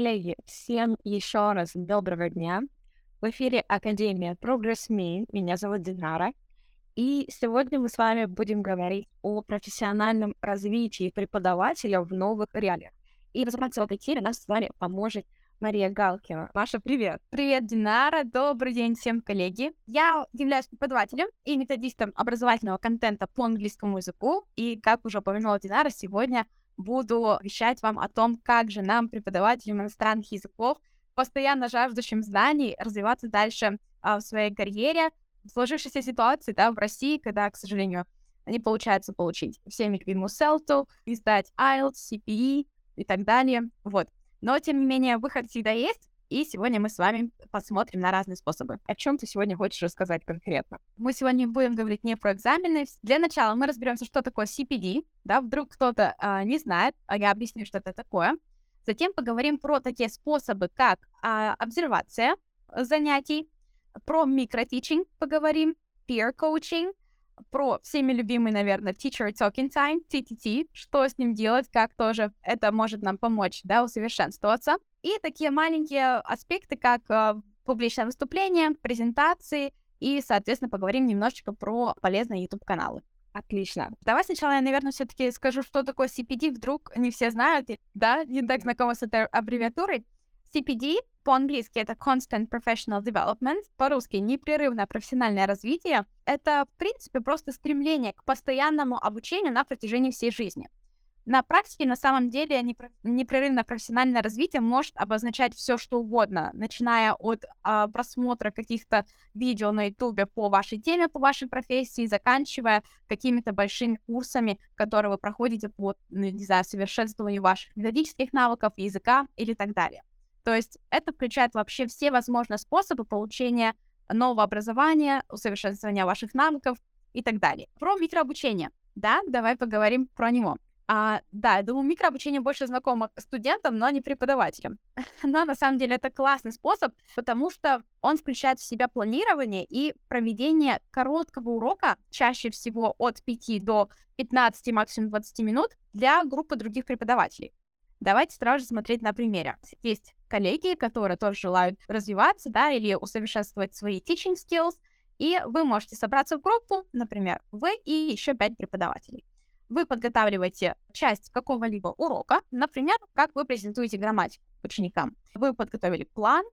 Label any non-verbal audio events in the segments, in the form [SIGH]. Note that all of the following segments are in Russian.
Коллеги, всем еще раз доброго дня. В эфире Академия Progress Me. Меня зовут Динара. И сегодня мы с вами будем говорить о профессиональном развитии преподавателя в новых реалиях. И разобраться в этой теме нас с вами поможет Мария Галкина. Маша, привет! Привет, Динара! Добрый день всем, коллеги! Я являюсь преподавателем и методистом образовательного контента по английскому языку. И, как уже упомянула Динара, сегодня буду вещать вам о том, как же нам, преподавателям иностранных языков, постоянно жаждущим знаний, развиваться дальше а, в своей карьере, в сложившейся ситуации, да, в России, когда, к сожалению, не получается получить всеми любимую селту, издать IELTS, CPE и так далее, вот. Но, тем не менее, выход всегда есть, и сегодня мы с вами посмотрим на разные способы. О чем ты сегодня хочешь рассказать конкретно? Мы сегодня будем говорить не про экзамены. Для начала мы разберемся, что такое CPD. Да, вдруг кто-то а, не знает, а я объясню, что это такое. Затем поговорим про такие способы, как а, обсервация занятий, про микротичинг поговорим, peer coaching, про всеми любимый, наверное, Teacher Talking Time, TTT, что с ним делать, как тоже это может нам помочь, да, усовершенствоваться. И такие маленькие аспекты, как э, публичное выступление, презентации, и, соответственно, поговорим немножечко про полезные YouTube-каналы. Отлично. Давай сначала я, наверное, все-таки скажу, что такое CPD. Вдруг не все знают, да, не так знакомы с этой аббревиатурой. CPD по-английски это Constant Professional Development, по-русски непрерывное профессиональное развитие. Это, в принципе, просто стремление к постоянному обучению на протяжении всей жизни. На практике, на самом деле, непрерывное профессиональное развитие может обозначать все, что угодно, начиная от а, просмотра каких-то видео на YouTube по вашей теме, по вашей профессии, заканчивая какими-то большими курсами, которые вы проходите по, ну, не знаю, совершенствованию ваших методических навыков, языка или так далее. То есть это включает вообще все возможные способы получения нового образования, усовершенствования ваших навыков и так далее. Про микрообучение. Да, давай поговорим про него. А, да, я думаю, микрообучение больше знакомо студентам, но не преподавателям. [LAUGHS] но на самом деле это классный способ, потому что он включает в себя планирование и проведение короткого урока, чаще всего от 5 до 15, максимум 20 минут, для группы других преподавателей. Давайте сразу же смотреть на примере. Есть коллеги, которые тоже желают развиваться, да, или усовершенствовать свои teaching skills, и вы можете собраться в группу, например, вы и еще пять преподавателей вы подготавливаете часть какого-либо урока, например, как вы презентуете грамматику ученикам. Вы подготовили план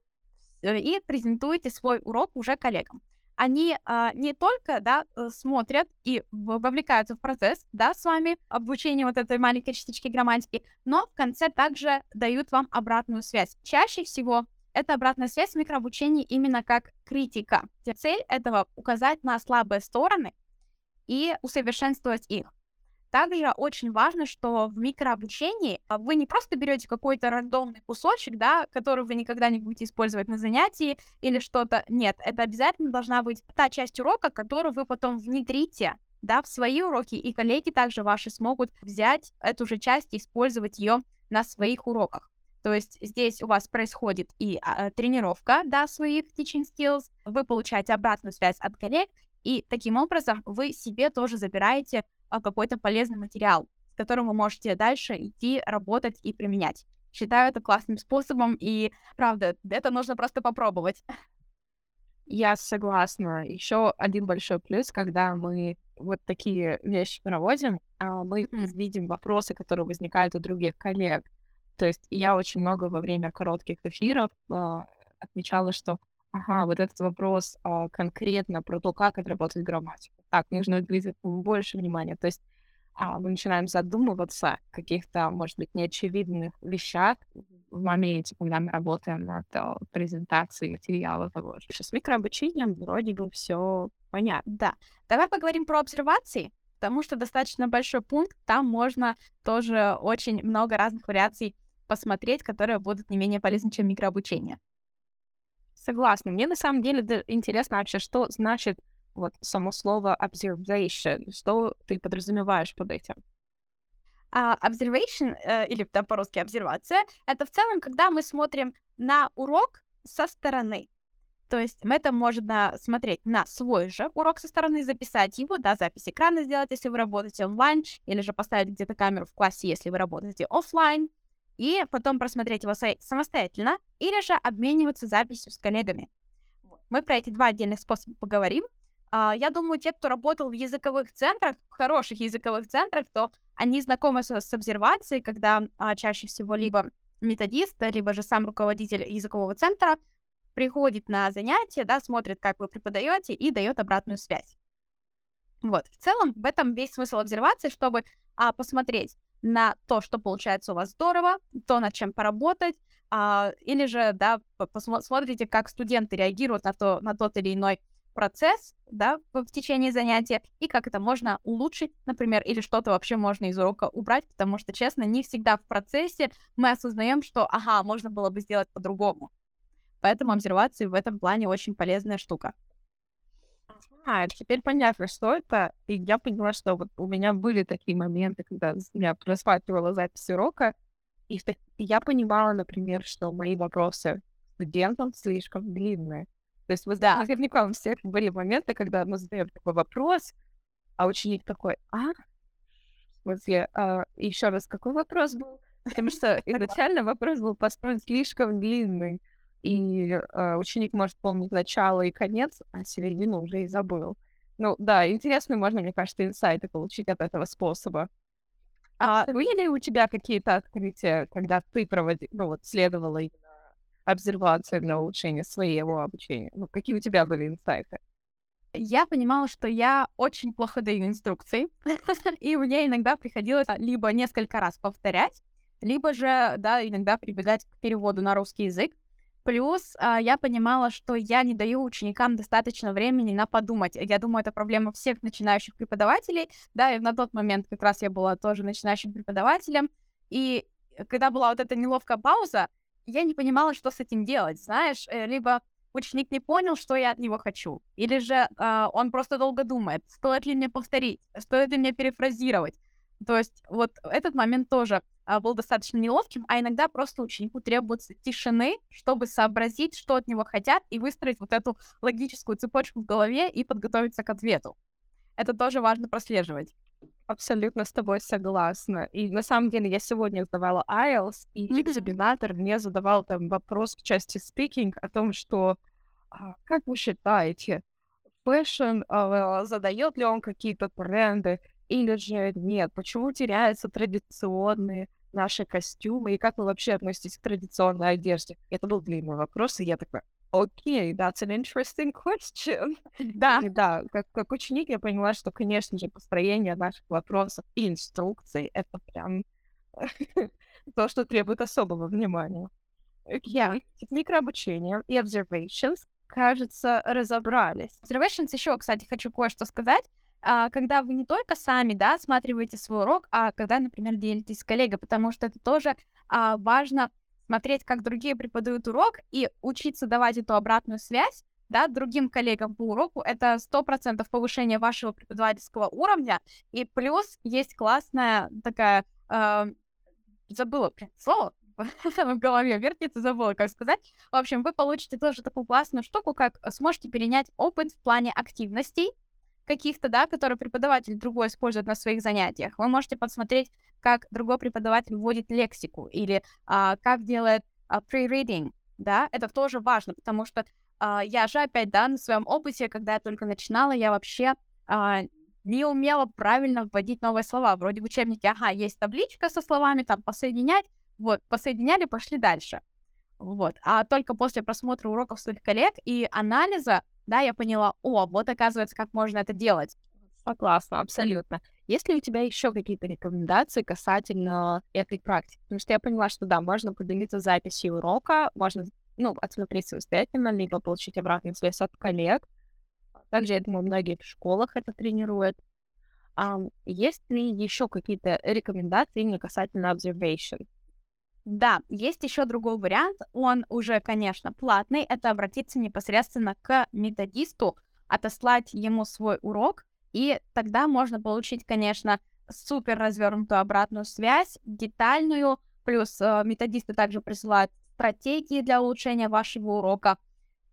э, и презентуете свой урок уже коллегам. Они а, не только да, э, смотрят и вовлекаются в процесс да, с вами обучения вот этой маленькой частички грамматики, но в конце также дают вам обратную связь. Чаще всего это обратная связь в микрообучении именно как критика. Цель этого указать на слабые стороны и усовершенствовать их. Также очень важно, что в микрообучении а, вы не просто берете какой-то рандомный кусочек, да, который вы никогда не будете использовать на занятии или что-то. Нет, это обязательно должна быть та часть урока, которую вы потом внедрите да, в свои уроки, и коллеги также ваши смогут взять эту же часть и использовать ее на своих уроках. То есть здесь у вас происходит и а, тренировка, да, своих teaching skills, вы получаете обратную связь от коллег, и таким образом вы себе тоже забираете какой-то полезный материал, с которым вы можете дальше идти, работать и применять. Считаю это классным способом, и правда, это нужно просто попробовать. Я согласна. Еще один большой плюс, когда мы вот такие вещи проводим, а, мы mm. видим вопросы, которые возникают у других коллег. То есть я очень много во время коротких эфиров э, отмечала, что ага, вот этот вопрос э, конкретно про то, как отработать грамматику так, нужно уделить больше внимания. То есть а, мы начинаем задумываться о каких-то, может быть, неочевидных вещах в моменте, когда мы работаем над а, презентацией материала того же. С микрообучением вроде бы все понятно. Да. Давай поговорим про обсервации, потому что достаточно большой пункт, там можно тоже очень много разных вариаций посмотреть, которые будут не менее полезны, чем микрообучение. Согласна. Мне на самом деле интересно вообще, что значит вот само слово observation, что ты подразумеваешь под этим? Uh, observation, uh, или да, по-русски обсервация, это в целом, когда мы смотрим на урок со стороны. То есть это можно смотреть на свой же урок со стороны, записать его, да, запись экрана сделать, если вы работаете онлайн, или же поставить где-то камеру в классе, если вы работаете офлайн. И потом просмотреть его самостоятельно, или же обмениваться записью с коллегами. Мы про эти два отдельных способа поговорим. А, я думаю, те, кто работал в языковых центрах, в хороших языковых центрах, то они знакомы с, обсервацией, когда а, чаще всего либо методист, либо же сам руководитель языкового центра приходит на занятие, да, смотрит, как вы преподаете и дает обратную связь. Вот, в целом, в этом весь смысл обсервации, чтобы а, посмотреть на то, что получается у вас здорово, то, над чем поработать, а, или же, да, посмотрите, как студенты реагируют на, то, на тот или иной процесс, да, в, в течение занятия, и как это можно улучшить, например, или что-то вообще можно из урока убрать, потому что, честно, не всегда в процессе мы осознаем, что, ага, можно было бы сделать по-другому. Поэтому обсервации в этом плане очень полезная штука. А, теперь понятно, что это. И я поняла, что вот у меня были такие моменты, когда я просматривала запись урока, и я понимала, например, что мои вопросы студентам слишком длинные. То есть, вы, да, наверняка у всех были моменты, когда мы задаем такой вопрос, а ученик такой, а? В смысле, а, еще раз, какой вопрос был? Потому что [LAUGHS] изначально вопрос был построен слишком длинный и э, ученик может помнить начало и конец, а середину уже и забыл. Ну да, интересно, можно, мне кажется, инсайты получить от этого способа. А были ли у тебя какие-то открытия, когда ты проводил, ну вот, следовала именно обсервации для улучшения своего обучения? Ну, какие у тебя были инсайты? Я понимала, что я очень плохо даю инструкции, [LAUGHS] и мне иногда приходилось либо несколько раз повторять, либо же, да, иногда прибегать к переводу на русский язык, Плюс а, я понимала, что я не даю ученикам достаточно времени на подумать. Я думаю, это проблема всех начинающих преподавателей. Да, и на тот момент как раз я была тоже начинающим преподавателем. И когда была вот эта неловкая пауза, я не понимала, что с этим делать, знаешь. Э, либо ученик не понял, что я от него хочу, или же э, он просто долго думает, стоит ли мне повторить, стоит ли мне перефразировать. То есть вот этот момент тоже а, был достаточно неловким, а иногда просто ученику требуется тишины, чтобы сообразить, что от него хотят, и выстроить вот эту логическую цепочку в голове и подготовиться к ответу. Это тоже важно прослеживать. Абсолютно с тобой согласна. И на самом деле я сегодня сдавала IELTS, и mm-hmm. экзаменатор мне задавал там вопрос в части speaking о том, что а, как вы считаете, fashion а, задает ли он какие-то тренды? Или же нет? Почему теряются традиционные наши костюмы? И как вы вообще относитесь к традиционной одежде? Это был длинный вопрос, и я такая, окей, okay, that's an interesting question. Да. Да, как, как ученик я поняла, что, конечно же, построение наших вопросов и инструкций — это прям [LAUGHS] то, что требует особого внимания. Я Техника обучения и observations, кажется, разобрались. Observations еще, кстати, хочу кое-что сказать когда вы не только сами, да, осматриваете свой урок, а когда, например, делитесь с коллегой, потому что это тоже а, важно смотреть, как другие преподают урок и учиться давать эту обратную связь, да, другим коллегам по уроку, это сто процентов повышение вашего преподавательского уровня, и плюс есть классная такая, э, забыла слово, [LAUGHS] в голове вертится, забыла, как сказать. В общем, вы получите тоже такую классную штуку, как сможете перенять опыт в плане активностей, каких-то, да, которые преподаватель другой использует на своих занятиях. Вы можете посмотреть, как другой преподаватель вводит лексику или а, как делает а, pre-reading, да, это тоже важно, потому что а, я же опять, да, на своем опыте, когда я только начинала, я вообще а, не умела правильно вводить новые слова. Вроде в учебнике, ага, есть табличка со словами, там, посоединять, вот, посоединяли, пошли дальше. Вот. А только после просмотра уроков своих коллег и анализа да, я поняла, о, вот оказывается, как можно это делать. Согласна, абсолютно. Есть ли у тебя еще какие-то рекомендации касательно этой практики? Потому что я поняла, что да, можно поделиться записью урока, можно, ну, отсмотреть самостоятельно, либо получить обратную связь от коллег. Также, я думаю, многие в школах это тренируют. Um, есть ли еще какие-то рекомендации именно касательно observation? Да, есть еще другой вариант, он уже, конечно, платный, это обратиться непосредственно к методисту, отослать ему свой урок, и тогда можно получить, конечно, супер развернутую обратную связь, детальную, плюс э, методисты также присылают стратегии для улучшения вашего урока.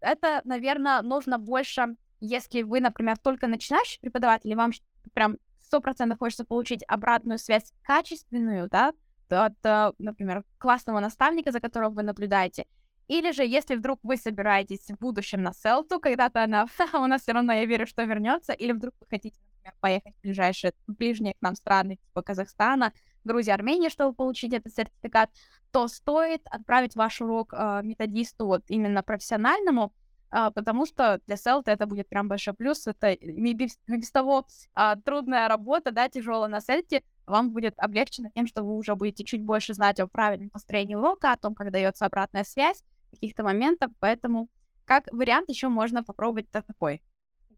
Это, наверное, нужно больше, если вы, например, только начинающий преподаватель, и вам прям сто процентов хочется получить обратную связь качественную, да, от, э, например, классного наставника, за которым вы наблюдаете. Или же, если вдруг вы собираетесь в будущем на селту, когда-то она [LAUGHS] у нас все равно, я верю, что вернется, или вдруг вы хотите, например, поехать в ближайшие, ближние к нам страны, типа Казахстана, Грузии, Армении, чтобы получить этот сертификат, то стоит отправить ваш урок э, методисту вот именно профессиональному, э, потому что для селта это будет прям большой плюс. Это без, без того э, трудная работа, да, тяжелая на сельте, вам будет облегчено тем, что вы уже будете чуть больше знать о правильном построении урока, о том, как дается обратная связь, каких-то моментов, поэтому как вариант еще можно попробовать такой.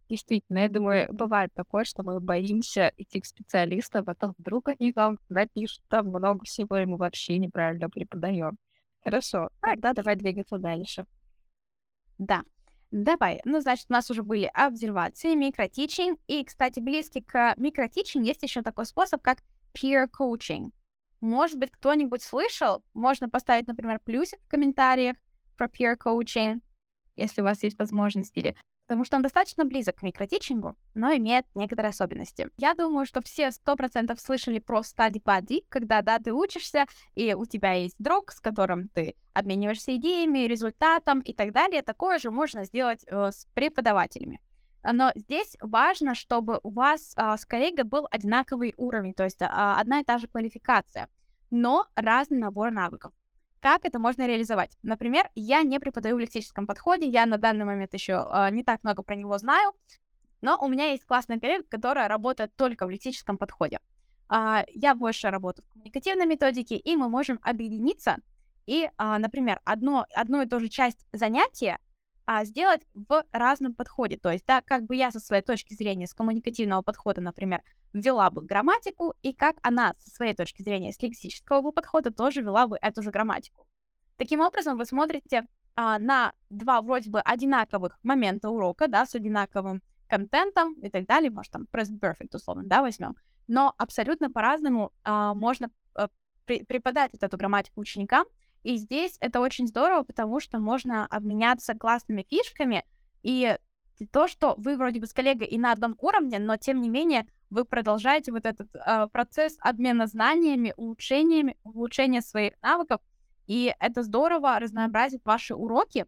Действительно, я думаю, бывает такое, что мы боимся идти к специалистам, а потом вдруг они нам напишут там много всего, и мы вообще неправильно преподаем. Хорошо, тогда давай двигаться дальше. Да, давай. Ну, значит, у нас уже были обсервации, микротичинг, и, кстати, близкий к микротичинг есть еще такой способ, как peer coaching. Может быть, кто-нибудь слышал? Можно поставить, например, плюсик в комментариях про peer coaching, если у вас есть возможность, или потому что он достаточно близок к микротичингу, но имеет некоторые особенности. Я думаю, что все сто процентов слышали про study buddy, когда, да, ты учишься, и у тебя есть друг, с которым ты обмениваешься идеями, результатом и так далее. Такое же можно сделать э, с преподавателями. Но здесь важно, чтобы у вас э, с коллегой был одинаковый уровень, то есть э, одна и та же квалификация, но разный набор навыков. Как это можно реализовать? Например, я не преподаю в лексическом подходе, я на данный момент еще не так много про него знаю, но у меня есть классная коллега, которая работает только в лексическом подходе. Я больше работаю в коммуникативной методике, и мы можем объединиться и, например, одно, одну и ту же часть занятия а сделать в разном подходе. То есть, да, как бы я со своей точки зрения, с коммуникативного подхода, например, ввела бы грамматику, и как она со своей точки зрения, с лексического подхода, тоже вела бы эту же грамматику. Таким образом, вы смотрите а, на два вроде бы одинаковых момента урока, да, с одинаковым контентом и так далее, может, там present perfect условно, да, возьмем, но абсолютно по-разному а, можно а, при, преподать вот эту грамматику ученикам, и здесь это очень здорово, потому что можно обменяться классными фишками, и то, что вы вроде бы с коллегой и на одном уровне, но тем не менее вы продолжаете вот этот э, процесс обмена знаниями, улучшениями, улучшения своих навыков, и это здорово разнообразит ваши уроки,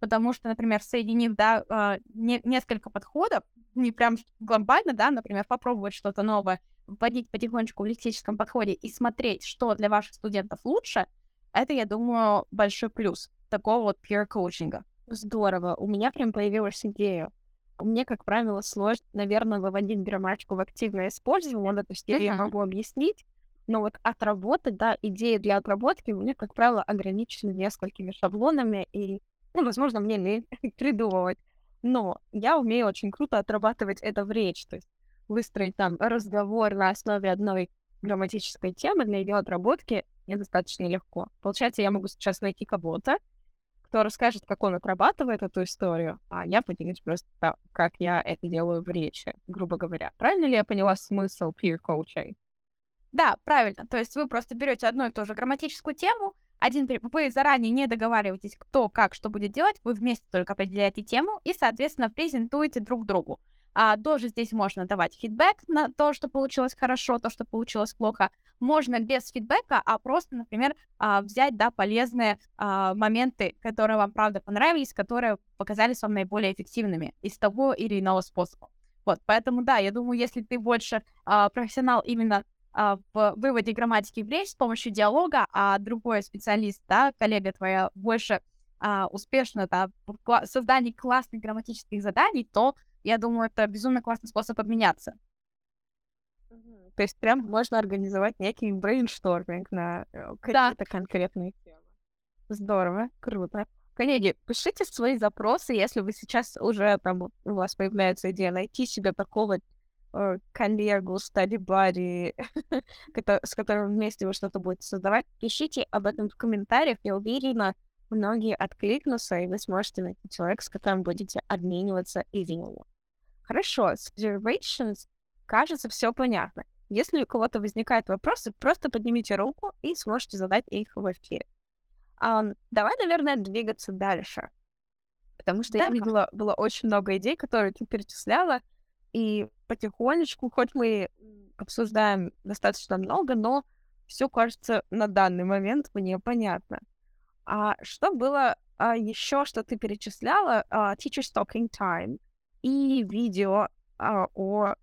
потому что, например, соединив, да, э, не, несколько подходов, не прям глобально, да, например, попробовать что-то новое, вводить потихонечку в лексическом подходе и смотреть, что для ваших студентов лучше — это, я думаю, большой плюс такого вот peer коучинга. Здорово. У меня прям появилась идея. Мне, как правило, сложно, наверное, выводить грамматику в активное использование, да, то есть uh-huh. я могу объяснить, но вот отработать, да, идеи для отработки у меня, как правило, ограничены несколькими шаблонами, и, ну, возможно, мне лень придумывать. Но я умею очень круто отрабатывать это в речь, то есть выстроить там разговор на основе одной грамматической темы для ее отработки мне достаточно легко. Получается, я могу сейчас найти кого-то, кто расскажет, как он отрабатывает эту историю, а я поделюсь просто, как я это делаю в речи, грубо говоря. Правильно ли я поняла смысл peer coaching? Да, правильно. То есть вы просто берете одну и ту же грамматическую тему, один вы заранее не договариваетесь, кто как что будет делать, вы вместе только определяете тему и, соответственно, презентуете друг другу. А, тоже здесь можно давать фидбэк на то, что получилось хорошо, то, что получилось плохо. Можно без фидбэка, а просто, например, а, взять, да, полезные а, моменты, которые вам, правда, понравились, которые показались вам наиболее эффективными из того или иного способа. Вот, поэтому, да, я думаю, если ты больше а, профессионал именно а, в выводе грамматики в речь с помощью диалога, а другой специалист, да, коллега твоя больше а, успешно да, в кла- создании классных грамматических заданий, то я думаю, это безумно классный способ обменяться. То есть прям можно организовать некий brainstorming на э, какие-то да. конкретные темы. Здорово, круто. Коллеги, пишите свои запросы, если вы сейчас уже там у вас появляется идея найти себе такого э, коллегу, buddy, [LAUGHS] с которым вместе вы что-то будете создавать. Пишите об этом в комментариях, я уверена, многие откликнутся, и вы сможете найти человека, с которым будете обмениваться идеями. Хорошо, с observations кажется все понятно. Если у кого-то возникают вопросы, просто поднимите руку и сможете задать их в эфире. Um, давай, наверное, двигаться дальше. Потому что да. я видела, было очень много идей, которые ты перечисляла, и потихонечку, хоть мы обсуждаем достаточно много, но все кажется на данный момент мне понятно. А что было а, еще, что ты перечисляла? А, teacher Talking Time и видео а, о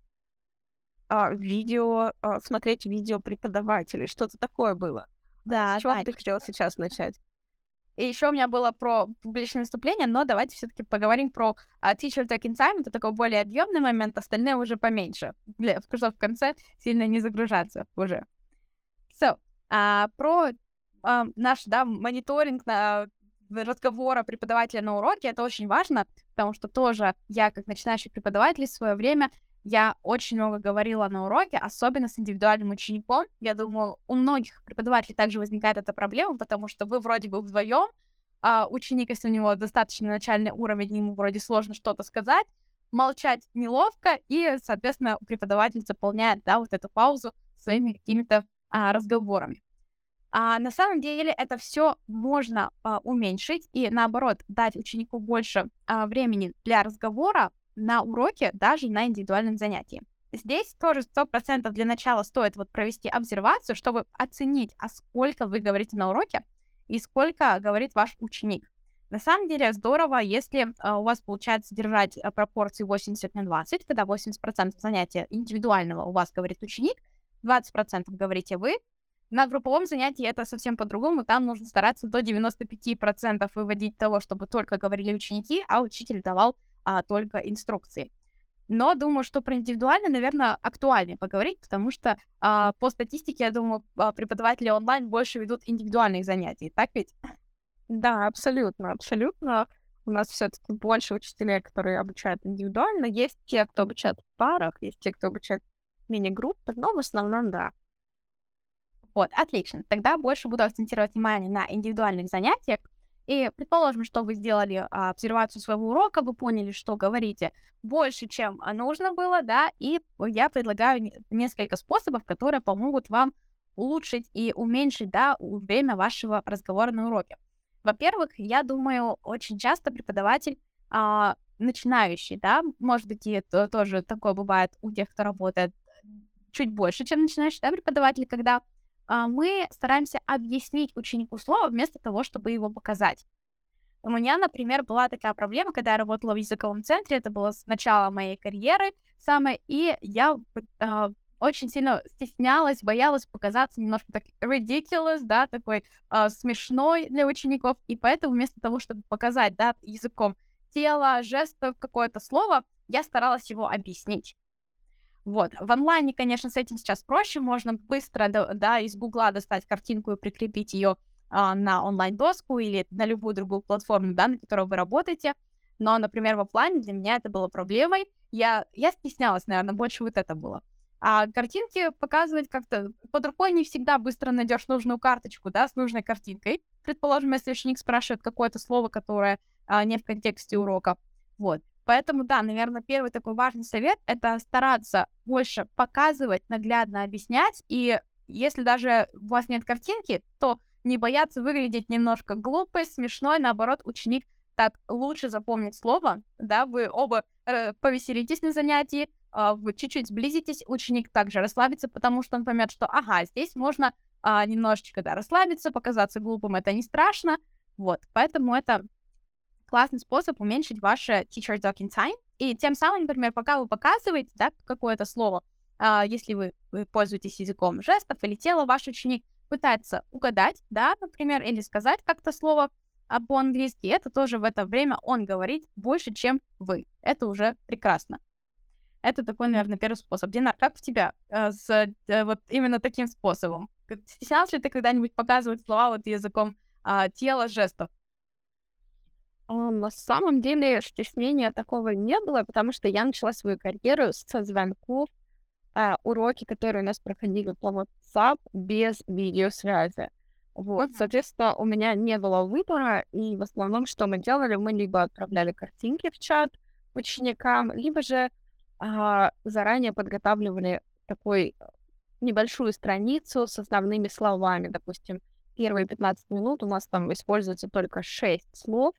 а, видео, а, смотреть видео преподавателей. Что-то такое было. Да, С чего да. ты хотела сейчас начать? И еще у меня было про публичное выступление, но давайте все-таки поговорим про а, Teacher Talking Time. Это такой более объемный момент, остальные уже поменьше, для, чтобы в конце сильно не загружаться уже. So, а, про а, наш да, мониторинг на разговора преподавателя на уроке, это очень важно, потому что тоже я, как начинающий преподаватель в свое время, я очень много говорила на уроке, особенно с индивидуальным учеником. Я думаю, у многих преподавателей также возникает эта проблема, потому что вы вроде бы вдвоем, а ученик, если у него достаточно начальный уровень, ему вроде сложно что-то сказать, молчать неловко, и, соответственно, преподаватель заполняет, да, вот эту паузу своими какими-то а, разговорами. А на самом деле это все можно а, уменьшить и наоборот дать ученику больше а, времени для разговора на уроке, даже на индивидуальном занятии. Здесь тоже сто процентов для начала стоит вот провести обсервацию, чтобы оценить, а сколько вы говорите на уроке и сколько говорит ваш ученик. На самом деле здорово, если а, у вас получается держать а, пропорции 80 на 20, когда 80% занятия индивидуального у вас говорит ученик, 20% говорите вы. На групповом занятии это совсем по-другому, там нужно стараться до 95% выводить того, чтобы только говорили ученики, а учитель давал а, только инструкции. Но думаю, что про индивидуально, наверное, актуальнее поговорить, потому что а, по статистике, я думаю, а, преподаватели онлайн больше ведут индивидуальных занятий, так ведь? Да, абсолютно, абсолютно. У нас все-таки больше учителей, которые обучают индивидуально. Есть те, кто обучает в парах, есть те, кто обучает мини-группы, но в основном да. Вот, отлично. Тогда больше буду акцентировать внимание на индивидуальных занятиях. И предположим, что вы сделали а, обсервацию своего урока, вы поняли, что говорите больше, чем а, нужно было, да, и я предлагаю несколько способов, которые помогут вам улучшить и уменьшить, да, время вашего разговора на уроке. Во-первых, я думаю, очень часто преподаватель а, начинающий, да, может быть, и это тоже такое бывает у тех, кто работает чуть больше, чем начинающий, да, преподаватель, когда мы стараемся объяснить ученику слово вместо того, чтобы его показать. У меня, например, была такая проблема, когда я работала в языковом центре, это было с начала моей карьеры самое, и я э, очень сильно стеснялась, боялась показаться немножко так ridiculous, да, такой э, смешной для учеников, и поэтому вместо того, чтобы показать, да, языком тела, жестов, какое-то слово, я старалась его объяснить. Вот. В онлайне, конечно, с этим сейчас проще. Можно быстро, да, из Гугла достать картинку и прикрепить ее а, на онлайн-доску или на любую другую платформу, да, на которой вы работаете. Но, например, в офлайне для меня это было проблемой. Я, я стеснялась, наверное, больше вот это было. А картинки показывать как-то под рукой не всегда быстро найдешь нужную карточку, да, с нужной картинкой. Предположим, если ученик спрашивает какое-то слово, которое а, не в контексте урока. Вот. Поэтому, да, наверное, первый такой важный совет — это стараться больше показывать, наглядно объяснять, и если даже у вас нет картинки, то не бояться выглядеть немножко глупой, смешной, наоборот, ученик так лучше запомнит слово, да, вы оба э, повеселитесь на занятии, э, вы чуть-чуть сблизитесь, ученик также расслабится, потому что он поймет, что, ага, здесь можно э, немножечко, да, расслабиться, показаться глупым, это не страшно, вот, поэтому это классный способ уменьшить ваше teacher talking time. И тем самым, например, пока вы показываете да, какое-то слово, а, если вы, вы пользуетесь языком жестов или тела, ваш ученик пытается угадать, да, например, или сказать как-то слово а, по-английски, это тоже в это время он говорит больше, чем вы. Это уже прекрасно. Это такой, наверное, первый способ. Дина, как у тебя э, с э, вот именно таким способом? Стеснялся ли ты когда-нибудь показывать слова вот языком э, тела, жестов? А, на самом деле стеснения такого не было, потому что я начала свою карьеру со звонков, а, уроки, которые у нас проходили по WhatsApp без видеосвязи. Вот, соответственно, у меня не было выбора, и в основном, что мы делали, мы либо отправляли картинки в чат ученикам, либо же а, заранее подготавливали такой небольшую страницу с основными словами. Допустим, первые 15 минут у нас там используется только 6 слов,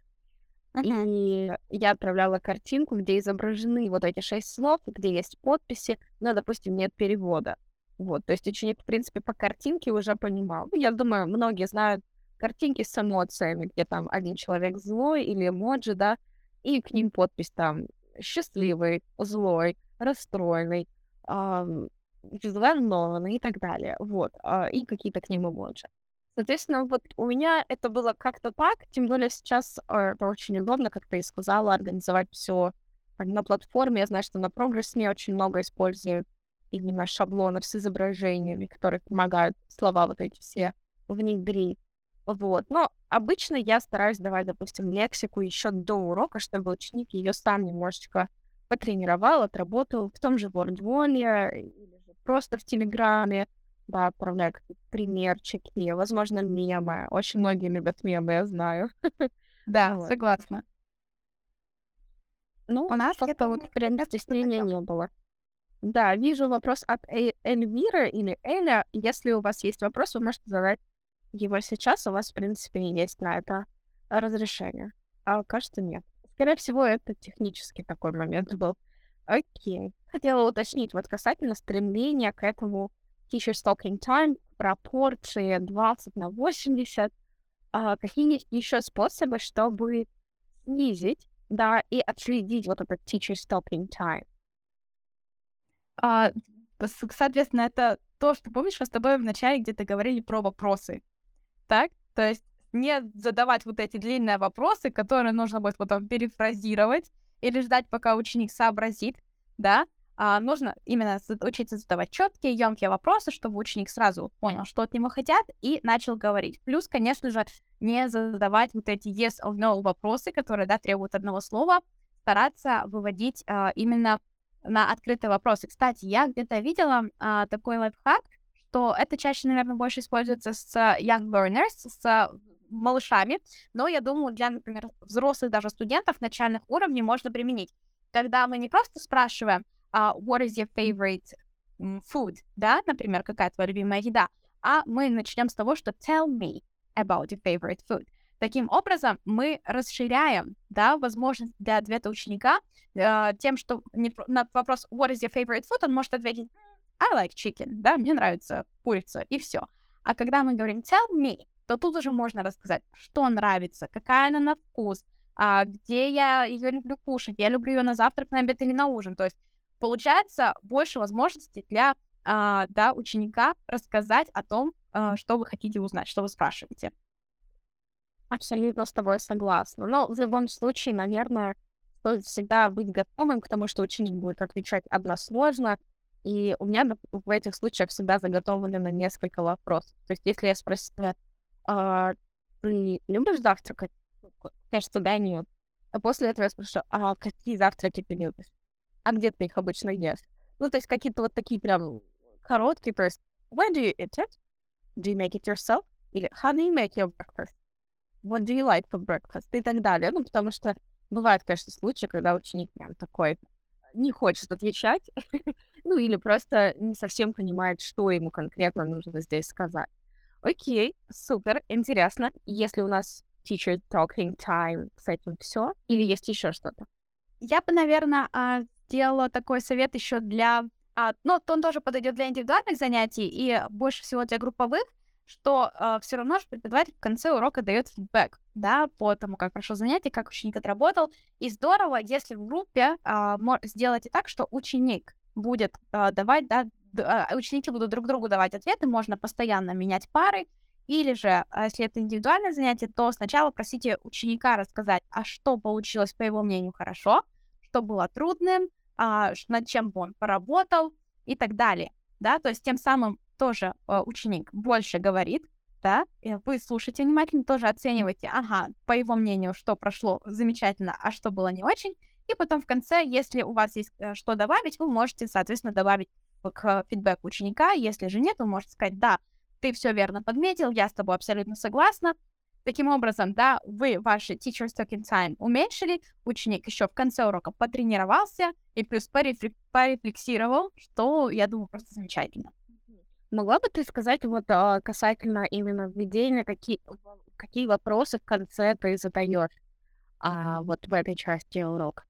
и я отправляла картинку, где изображены вот эти шесть слов, где есть подписи, но, допустим, нет перевода. Вот, то есть ученик, в принципе, по картинке уже понимал. Ну, я думаю, многие знают картинки с эмоциями, где там один человек злой или эмоджи, да, и к ним подпись там счастливый, злой, расстроенный, взволнованный и так далее. Вот, э, и какие-то к ним эмоджи. Соответственно, вот у меня это было как-то так, тем более сейчас э, это очень удобно, как ты и сказала, организовать все на платформе. Я знаю, что на Progress.me очень много используют именно шаблонов с изображениями, которые помогают слова вот эти все внедрить. Вот. Но обычно я стараюсь давать, допустим, лексику еще до урока, чтобы ученик ее сам немножечко потренировал, отработал в том же WordWall или же просто в Телеграме, да, отправляю какие-то примерчики, возможно, мемы. Очень многие любят мемы, я знаю. [LAUGHS] Да, вот. согласна. Ну, у нас это вот прям стеснения не было. Да, вижу вопрос от э Эльвиры или Эля. Если у вас есть вопрос, вы можете задать его сейчас. У вас, в принципе, есть на это разрешение. А кажется, нет. Скорее всего, это технический такой момент был. Окей. Хотела уточнить вот касательно стремления к этому teacher talking time, пропорции 20 на 80. А, какие еще способы, чтобы снизить, да, и отследить вот этот teacher talking time? А, соответственно, это то, что, помнишь, мы с тобой вначале где-то говорили про вопросы, так? То есть не задавать вот эти длинные вопросы, которые нужно будет потом перефразировать или ждать, пока ученик сообразит, да, а, нужно именно учиться задавать четкие, емкие вопросы, чтобы ученик сразу понял, что от него хотят, и начал говорить. Плюс, конечно же, не задавать вот эти yes or no вопросы, которые, да, требуют одного слова, стараться выводить а, именно на открытые вопросы. Кстати, я где-то видела а, такой лайфхак, что это чаще, наверное, больше используется с young learners, с малышами, но я думаю, для, например, взрослых даже студентов начальных уровней можно применить. Когда мы не просто спрашиваем, uh, what is your favorite food, да, например, какая твоя любимая еда, а мы начнем с того, что tell me about your favorite food. Таким образом, мы расширяем, да, возможность для ответа ученика э, тем, что не, на вопрос what is your favorite food, он может ответить I like chicken, да, мне нравится курица, и все. А когда мы говорим tell me, то тут уже можно рассказать, что нравится, какая она на вкус, а, где я ее люблю кушать, я люблю ее на завтрак, на обед или на ужин. То есть получается больше возможностей для а, да, ученика рассказать о том, а, что вы хотите узнать, что вы спрашиваете. Абсолютно с тобой согласна. Но в любом случае, наверное, стоит всегда быть готовым к тому, что ученик будет отвечать односложно. И у меня в этих случаях всегда заготовлено несколько вопросов. То есть, если я спросила, а, ты любишь завтракать? Конечно, да, нет. А после этого я спрашиваю, а какие завтраки ты любишь? А где ты их обычно ешь? Ну, то есть какие-то вот такие прям короткие, то есть when do you eat it? Do you make it yourself? Или how do you make your breakfast? What do you like for breakfast? И так далее. Ну, потому что бывают, конечно, случаи, когда ученик прям такой не хочет отвечать, [LAUGHS] ну, или просто не совсем понимает, что ему конкретно нужно здесь сказать. Окей, супер, интересно. Если у нас teacher talking time с этим все, или есть еще что-то? Я бы, наверное, а, сделала такой совет еще для... А, ну, он тоже подойдет для индивидуальных занятий и больше всего для групповых, что э, все равно же преподаватель в конце урока дает фидбэк, да, по тому, как прошло занятие, как ученик отработал. И здорово, если в группе э, сделать так, что ученик будет э, давать, да, ученики будут друг другу давать ответы, можно постоянно менять пары, или же, если это индивидуальное занятие, то сначала просите ученика рассказать, а что получилось, по его мнению, хорошо, что было трудным, а, над чем он поработал и так далее, да, то есть тем самым тоже а, ученик больше говорит, да, и вы слушаете внимательно, тоже оцениваете, ага, по его мнению, что прошло замечательно, а что было не очень, и потом в конце, если у вас есть э, что добавить, вы можете, соответственно, добавить к фидбэку ученика, если же нет, вы можете сказать, да, ты все верно подметил, я с тобой абсолютно согласна, Таким образом, да, вы ваши teacher's talking time уменьшили, ученик еще в конце урока потренировался и плюс порефлексировал, что, я думаю, просто замечательно. Могла бы ты сказать вот а, касательно именно введения, какие, какие вопросы в конце ты задаешь а, вот в этой части урока?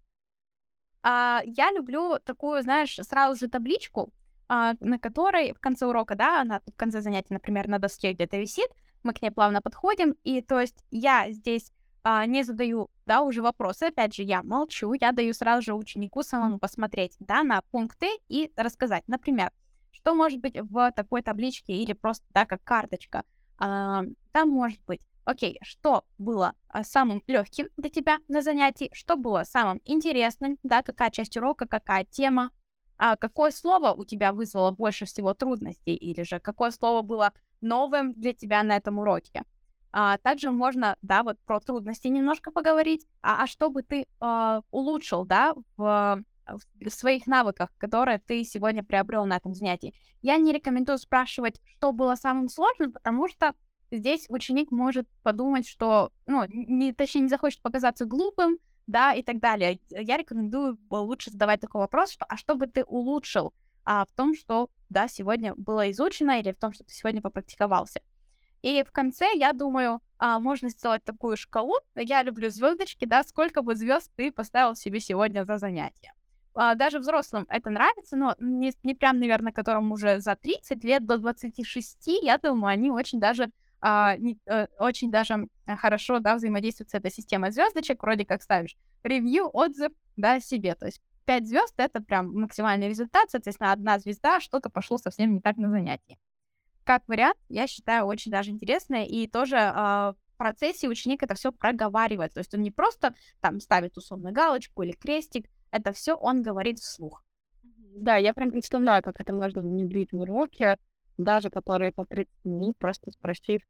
А, я люблю такую, знаешь, сразу же табличку, а, на которой в конце урока, да, она в конце занятия, например, на доске где-то висит, мы к ней плавно подходим, и то есть я здесь а, не задаю, да, уже вопросы, опять же, я молчу, я даю сразу же ученику самому посмотреть, да, на пункты и рассказать, например, что может быть в такой табличке или просто, да, как карточка, а, там может быть Окей, что было а, самым легким для тебя на занятии, что было самым интересным, да, какая часть урока, какая тема, а какое слово у тебя вызвало больше всего трудностей, или же какое слово было новым для тебя на этом уроке. А, также можно, да, вот про трудности немножко поговорить, а, а что бы ты а, улучшил, да, в, в своих навыках, которые ты сегодня приобрел на этом занятии. Я не рекомендую спрашивать, что было самым сложным, потому что здесь ученик может подумать, что, ну, не, точнее, не захочет показаться глупым, да, и так далее. Я рекомендую лучше задавать такой вопрос, что, а что бы ты улучшил а, в том, что, да, сегодня было изучено, или в том, что ты сегодня попрактиковался. И в конце, я думаю, а, можно сделать такую шкалу. Я люблю звездочки, да, сколько бы звезд ты поставил себе сегодня за занятие. А, даже взрослым это нравится, но не, не прям, наверное, которым уже за 30 лет до 26, я думаю, они очень даже а, не, а, очень даже хорошо, да, взаимодействует с этой системой звездочек, вроде как ставишь ревью, отзыв, да, себе, то есть 5 звезд это прям максимальный результат, соответственно, одна звезда, что-то пошло совсем не так на занятии. Как вариант, я считаю очень даже интересное, и тоже э, в процессе ученик это все проговаривает, то есть он не просто там ставит условно галочку или крестик, это все он говорит вслух. Да, я прям представляю, как это можно внедрить в уроки, даже которые по 30 минут, просто спросив,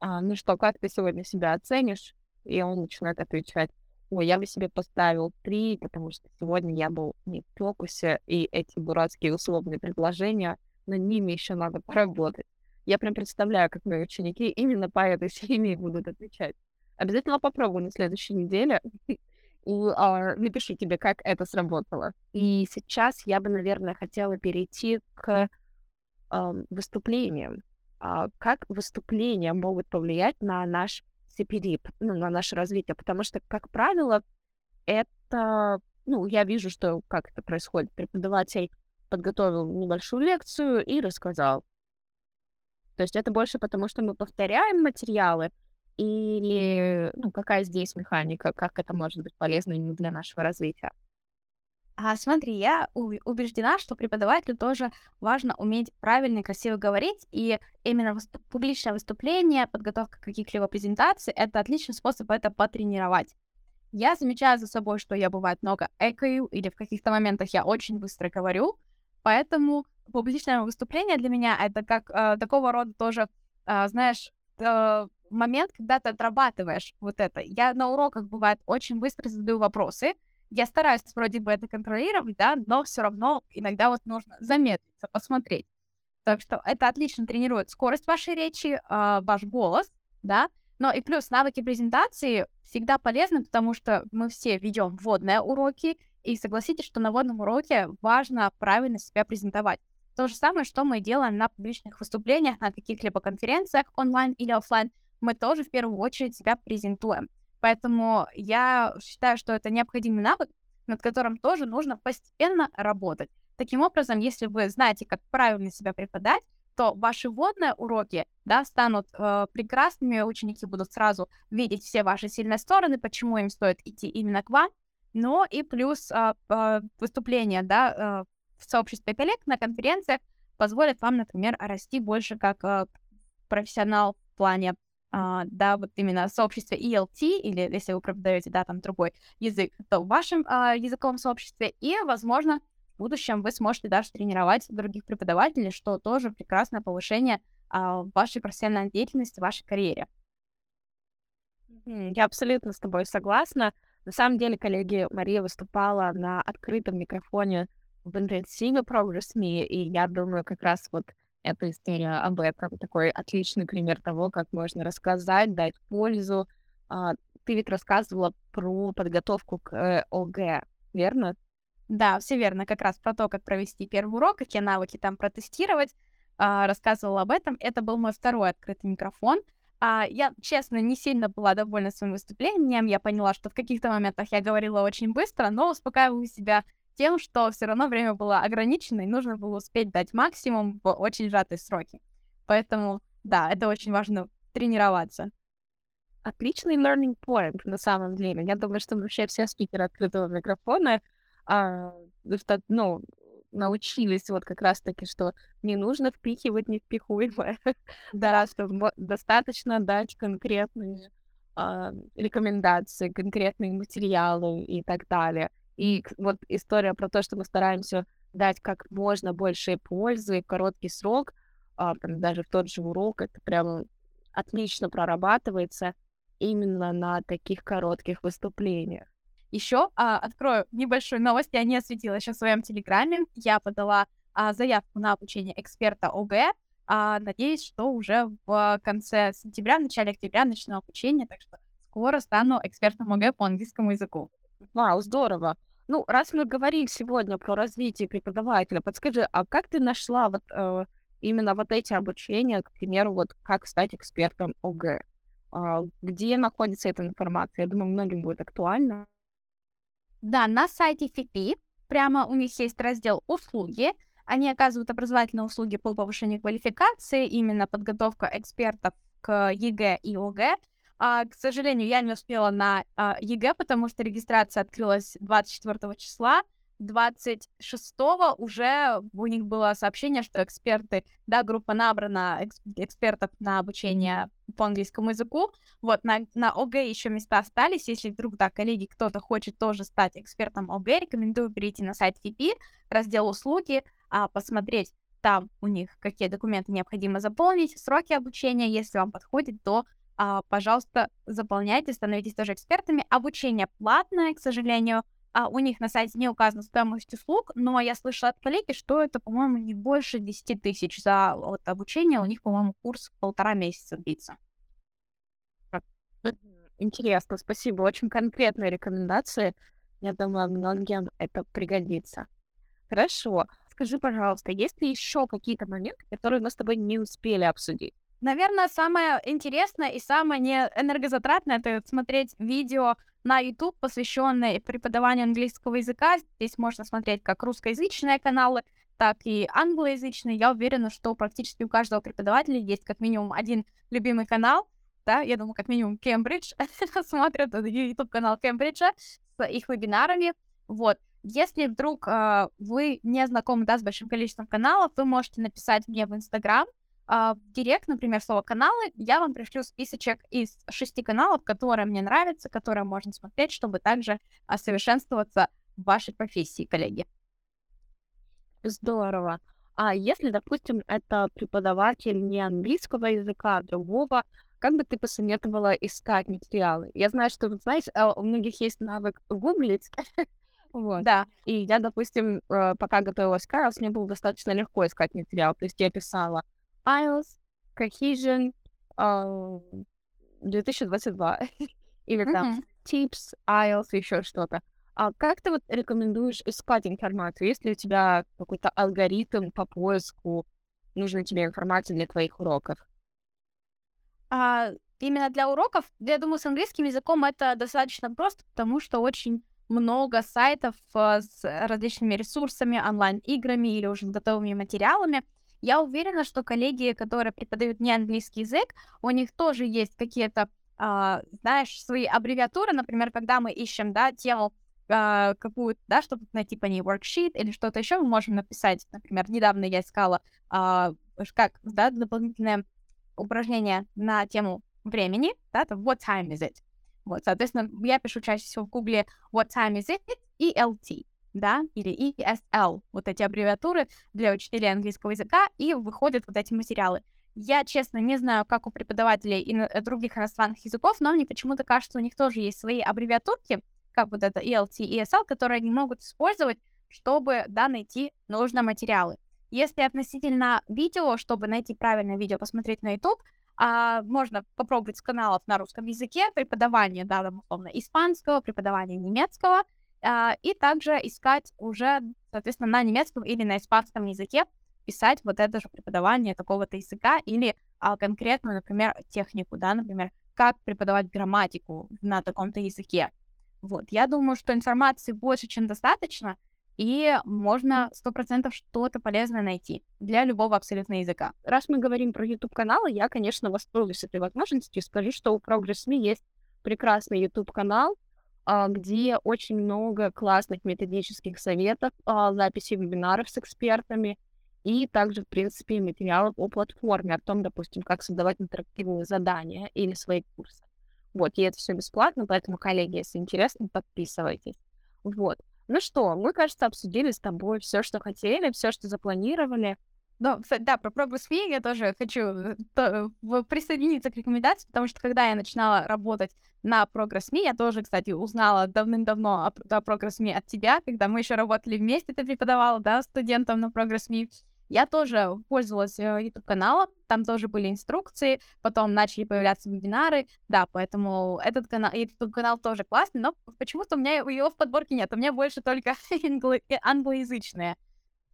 а, ну что, как ты сегодня себя оценишь? И он начинает отвечать, ой, я бы себе поставил три, потому что сегодня я был не в фокусе, и эти дурацкие условные предложения, над ними еще надо поработать. Я прям представляю, как мои ученики именно по этой [LAUGHS] схеме будут отвечать. Обязательно попробую на следующей неделе [LAUGHS] и а, напишу тебе, как это сработало. И сейчас я бы, наверное, хотела перейти к выступлениям. А как выступления могут повлиять на наш CPD, ну, на наше развитие? Потому что, как правило, это, ну, я вижу, что как это происходит. Преподаватель подготовил небольшую лекцию и рассказал. То есть это больше потому, что мы повторяем материалы, или ну, какая здесь механика, как это может быть полезно для нашего развития? А, смотри, я убеждена, что преподавателю тоже важно уметь правильно и красиво говорить, и именно выступ- публичное выступление, подготовка каких-либо презентаций — это отличный способ это потренировать. Я замечаю за собой, что я бывает много экаю, или в каких-то моментах я очень быстро говорю, поэтому публичное выступление для меня это как э, такого рода тоже, э, знаешь, э, момент, когда ты отрабатываешь вот это. Я на уроках бывает очень быстро задаю вопросы, я стараюсь вроде бы это контролировать, да, но все равно иногда вот нужно замедлиться, посмотреть. Так что это отлично тренирует скорость вашей речи, э, ваш голос, да, но и плюс навыки презентации всегда полезны, потому что мы все ведем вводные уроки, и согласитесь, что на вводном уроке важно правильно себя презентовать. То же самое, что мы делаем на публичных выступлениях, на каких-либо конференциях онлайн или офлайн, мы тоже в первую очередь себя презентуем. Поэтому я считаю, что это необходимый навык, над которым тоже нужно постепенно работать. Таким образом, если вы знаете, как правильно себя преподать, то ваши вводные уроки да, станут э, прекрасными, ученики будут сразу видеть все ваши сильные стороны, почему им стоит идти именно к вам, но и плюс э, э, выступления да, э, в сообществе коллег на конференциях позволят вам, например, расти больше как э, профессионал в плане а, да, вот именно в сообществе ELT, или если вы преподаете, да, там другой язык, то в вашем а, языковом сообществе, и, возможно, в будущем вы сможете даже тренировать других преподавателей, что тоже прекрасное повышение а, вашей профессиональной деятельности, вашей карьере. Я абсолютно с тобой согласна. На самом деле, коллеги, Мария выступала на открытом микрофоне в интенсиве Progress.me, и я думаю, как раз вот эта история об этом. Такой отличный пример того, как можно рассказать, дать пользу. А, ты ведь рассказывала про подготовку к э, ОГЭ, верно? Да, все верно. Как раз про то, как провести первый урок, какие навыки там протестировать, а, рассказывала об этом. Это был мой второй открытый микрофон. А, я, честно, не сильно была довольна своим выступлением. Я поняла, что в каких-то моментах я говорила очень быстро, но успокаиваю себя тем, что все равно время было ограничено, и нужно было успеть дать максимум в очень сжатые сроки. Поэтому, да, это очень важно тренироваться. Отличный learning point, на самом деле. Я думаю, что вообще все спикеры открытого микрофона а, ну, научились вот как раз-таки, что не нужно впихивать невпихуемое. [LAUGHS] да, что достаточно дать конкретные а, рекомендации, конкретные материалы и так далее. И вот история про то, что мы стараемся дать как можно больше пользы в короткий срок, а, даже в тот же урок, это прям отлично прорабатывается именно на таких коротких выступлениях. Еще а, открою небольшую новость, я не осветила еще в своем телеграме. Я подала а, заявку на обучение эксперта ОГЭ. А, надеюсь, что уже в конце сентября, начале октября начну обучение, так что скоро стану экспертом ОГЭ по английскому языку. Вау, здорово. Ну, раз мы говорим сегодня про развитие преподавателя, подскажи, а как ты нашла вот э, именно вот эти обучения, к примеру, вот как стать экспертом ОГЭ? Э, где находится эта информация? Я думаю, многим будет актуально. Да, на сайте FIPI прямо у них есть раздел «Услуги». Они оказывают образовательные услуги по повышению квалификации, именно подготовка экспертов к ЕГЭ и ОГЭ. А, к сожалению, я не успела на а, ЕГЭ, потому что регистрация открылась 24 числа. 26-го уже у них было сообщение, что эксперты, да, группа набрана экс- экспертов на обучение по английскому языку. Вот, на, на ОГЭ еще места остались. Если вдруг, да, коллеги, кто-то хочет тоже стать экспертом ОГЭ, рекомендую перейти на сайт ФИПИ, раздел «Услуги», а, посмотреть там у них какие документы необходимо заполнить, сроки обучения, если вам подходит, то а, пожалуйста, заполняйте, становитесь тоже экспертами. Обучение платное, к сожалению. А у них на сайте не указана стоимость услуг, но я слышала от коллеги, что это, по-моему, не больше 10 тысяч за вот, обучение. У них, по-моему, курс полтора месяца длится. Интересно, спасибо. Очень конкретные рекомендации. Я думаю, многим это пригодится. Хорошо. Скажи, пожалуйста, есть ли еще какие-то моменты, которые мы с тобой не успели обсудить? Наверное, самое интересное и самое не энергозатратное это смотреть видео на YouTube, посвященное преподаванию английского языка. Здесь можно смотреть как русскоязычные каналы, так и англоязычные. Я уверена, что практически у каждого преподавателя есть как минимум один любимый канал. Да, я думаю, как минимум Кембридж [LAUGHS] смотрят YouTube-канал Кембриджа с их вебинарами. Вот. Если вдруг э, вы не знакомы да, с большим количеством каналов, вы можете написать мне в Инстаграм, в директ, например, слово каналы, я вам пришлю списочек из шести каналов, которые мне нравятся, которые можно смотреть, чтобы также совершенствоваться в вашей профессии, коллеги. Здорово. А если, допустим, это преподаватель не английского языка, а другого, как бы ты посоветовала искать материалы? Я знаю, что, знаешь, а, у многих есть навык гуглить, [LAUGHS] вот. Да. И я, допустим, э, пока готовилась к IELTS, мне было достаточно легко искать материал. То есть я писала IELTS, Cohesion, uh, [LAUGHS] 2022. Или там. Tips, IELTS, еще что-то. А как ты вот рекомендуешь искать информацию? Есть ли у тебя какой-то алгоритм по поиску нужной тебе информации для твоих уроков? А, именно для уроков, я думаю, с английским языком это достаточно просто, потому что очень много сайтов uh, с различными ресурсами, онлайн-играми или уже готовыми материалами. Я уверена, что коллеги, которые преподают не английский язык, у них тоже есть какие-то, э, знаешь, свои аббревиатуры. Например, когда мы ищем, да, тему э, какую-то, да, чтобы найти по ней worksheet или что-то еще, мы можем написать, например, недавно я искала, э, как, да, дополнительное упражнение на тему времени, да, это what time is it? Вот, соответственно, я пишу чаще всего в гугле what time is it и LT да, или ESL, вот эти аббревиатуры для учителей английского языка, и выходят вот эти материалы. Я, честно, не знаю, как у преподавателей и других иностранных языков, но мне почему-то кажется, у них тоже есть свои аббревиатурки, как вот это ELT и ESL, которые они могут использовать, чтобы, да, найти нужные материалы. Если относительно видео, чтобы найти правильное видео, посмотреть на YouTube, а, можно попробовать с каналов на русском языке, преподавание, да, там, условно, испанского, преподавание немецкого — и также искать уже, соответственно, на немецком или на испанском языке писать вот это же преподавание такого-то языка или а, конкретно, например, технику, да, например, как преподавать грамматику на таком-то языке. Вот, я думаю, что информации больше, чем достаточно, и можно сто процентов что-то полезное найти для любого абсолютно языка. Раз мы говорим про YouTube-каналы, я, конечно, воспользуюсь этой возможностью и скажу, что у Progress.me есть прекрасный YouTube-канал, а, где очень много классных методических советов, а, записи вебинаров с экспертами и также, в принципе, материалов о платформе, о том, допустим, как создавать интерактивные задания или свои курсы. Вот, и это все бесплатно, поэтому, коллеги, если интересно, подписывайтесь. Вот. Ну что, мы, кажется, обсудили с тобой все, что хотели, все, что запланировали. Ну, да, про Progress Me я тоже хочу э, то, присоединиться к рекомендации, потому что когда я начинала работать на Progress Me, я тоже, кстати, узнала давным-давно о, о Progress Me от тебя, когда мы еще работали вместе, ты преподавала, да, студентам на Progress Me. Я тоже пользовалась э, YouTube-каналом, там тоже были инструкции, потом начали появляться вебинары, да, поэтому этот канал, этот канал тоже классный, но почему-то у меня его в подборке нет, у меня больше только [LAUGHS] англоязычные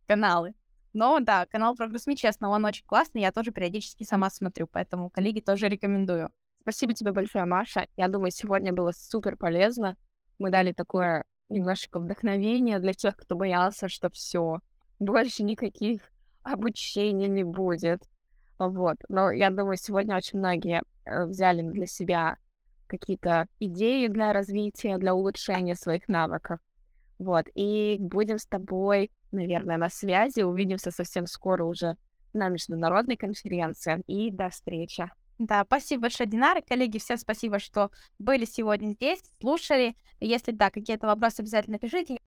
каналы. Но да, канал Progress Me, честно, он очень классный, я тоже периодически сама смотрю, поэтому коллеги тоже рекомендую. Спасибо тебе большое, Маша. Я думаю, сегодня было супер полезно. Мы дали такое немножечко вдохновение для тех, кто боялся, что все, больше никаких обучения не будет. Вот. Но я думаю, сегодня очень многие э, взяли для себя какие-то идеи для развития, для улучшения своих навыков. Вот. И будем с тобой, наверное, на связи. Увидимся совсем скоро уже на международной конференции. И до встречи. Да, спасибо большое, Динара. Коллеги, всем спасибо, что были сегодня здесь, слушали. Если да, какие-то вопросы обязательно пишите.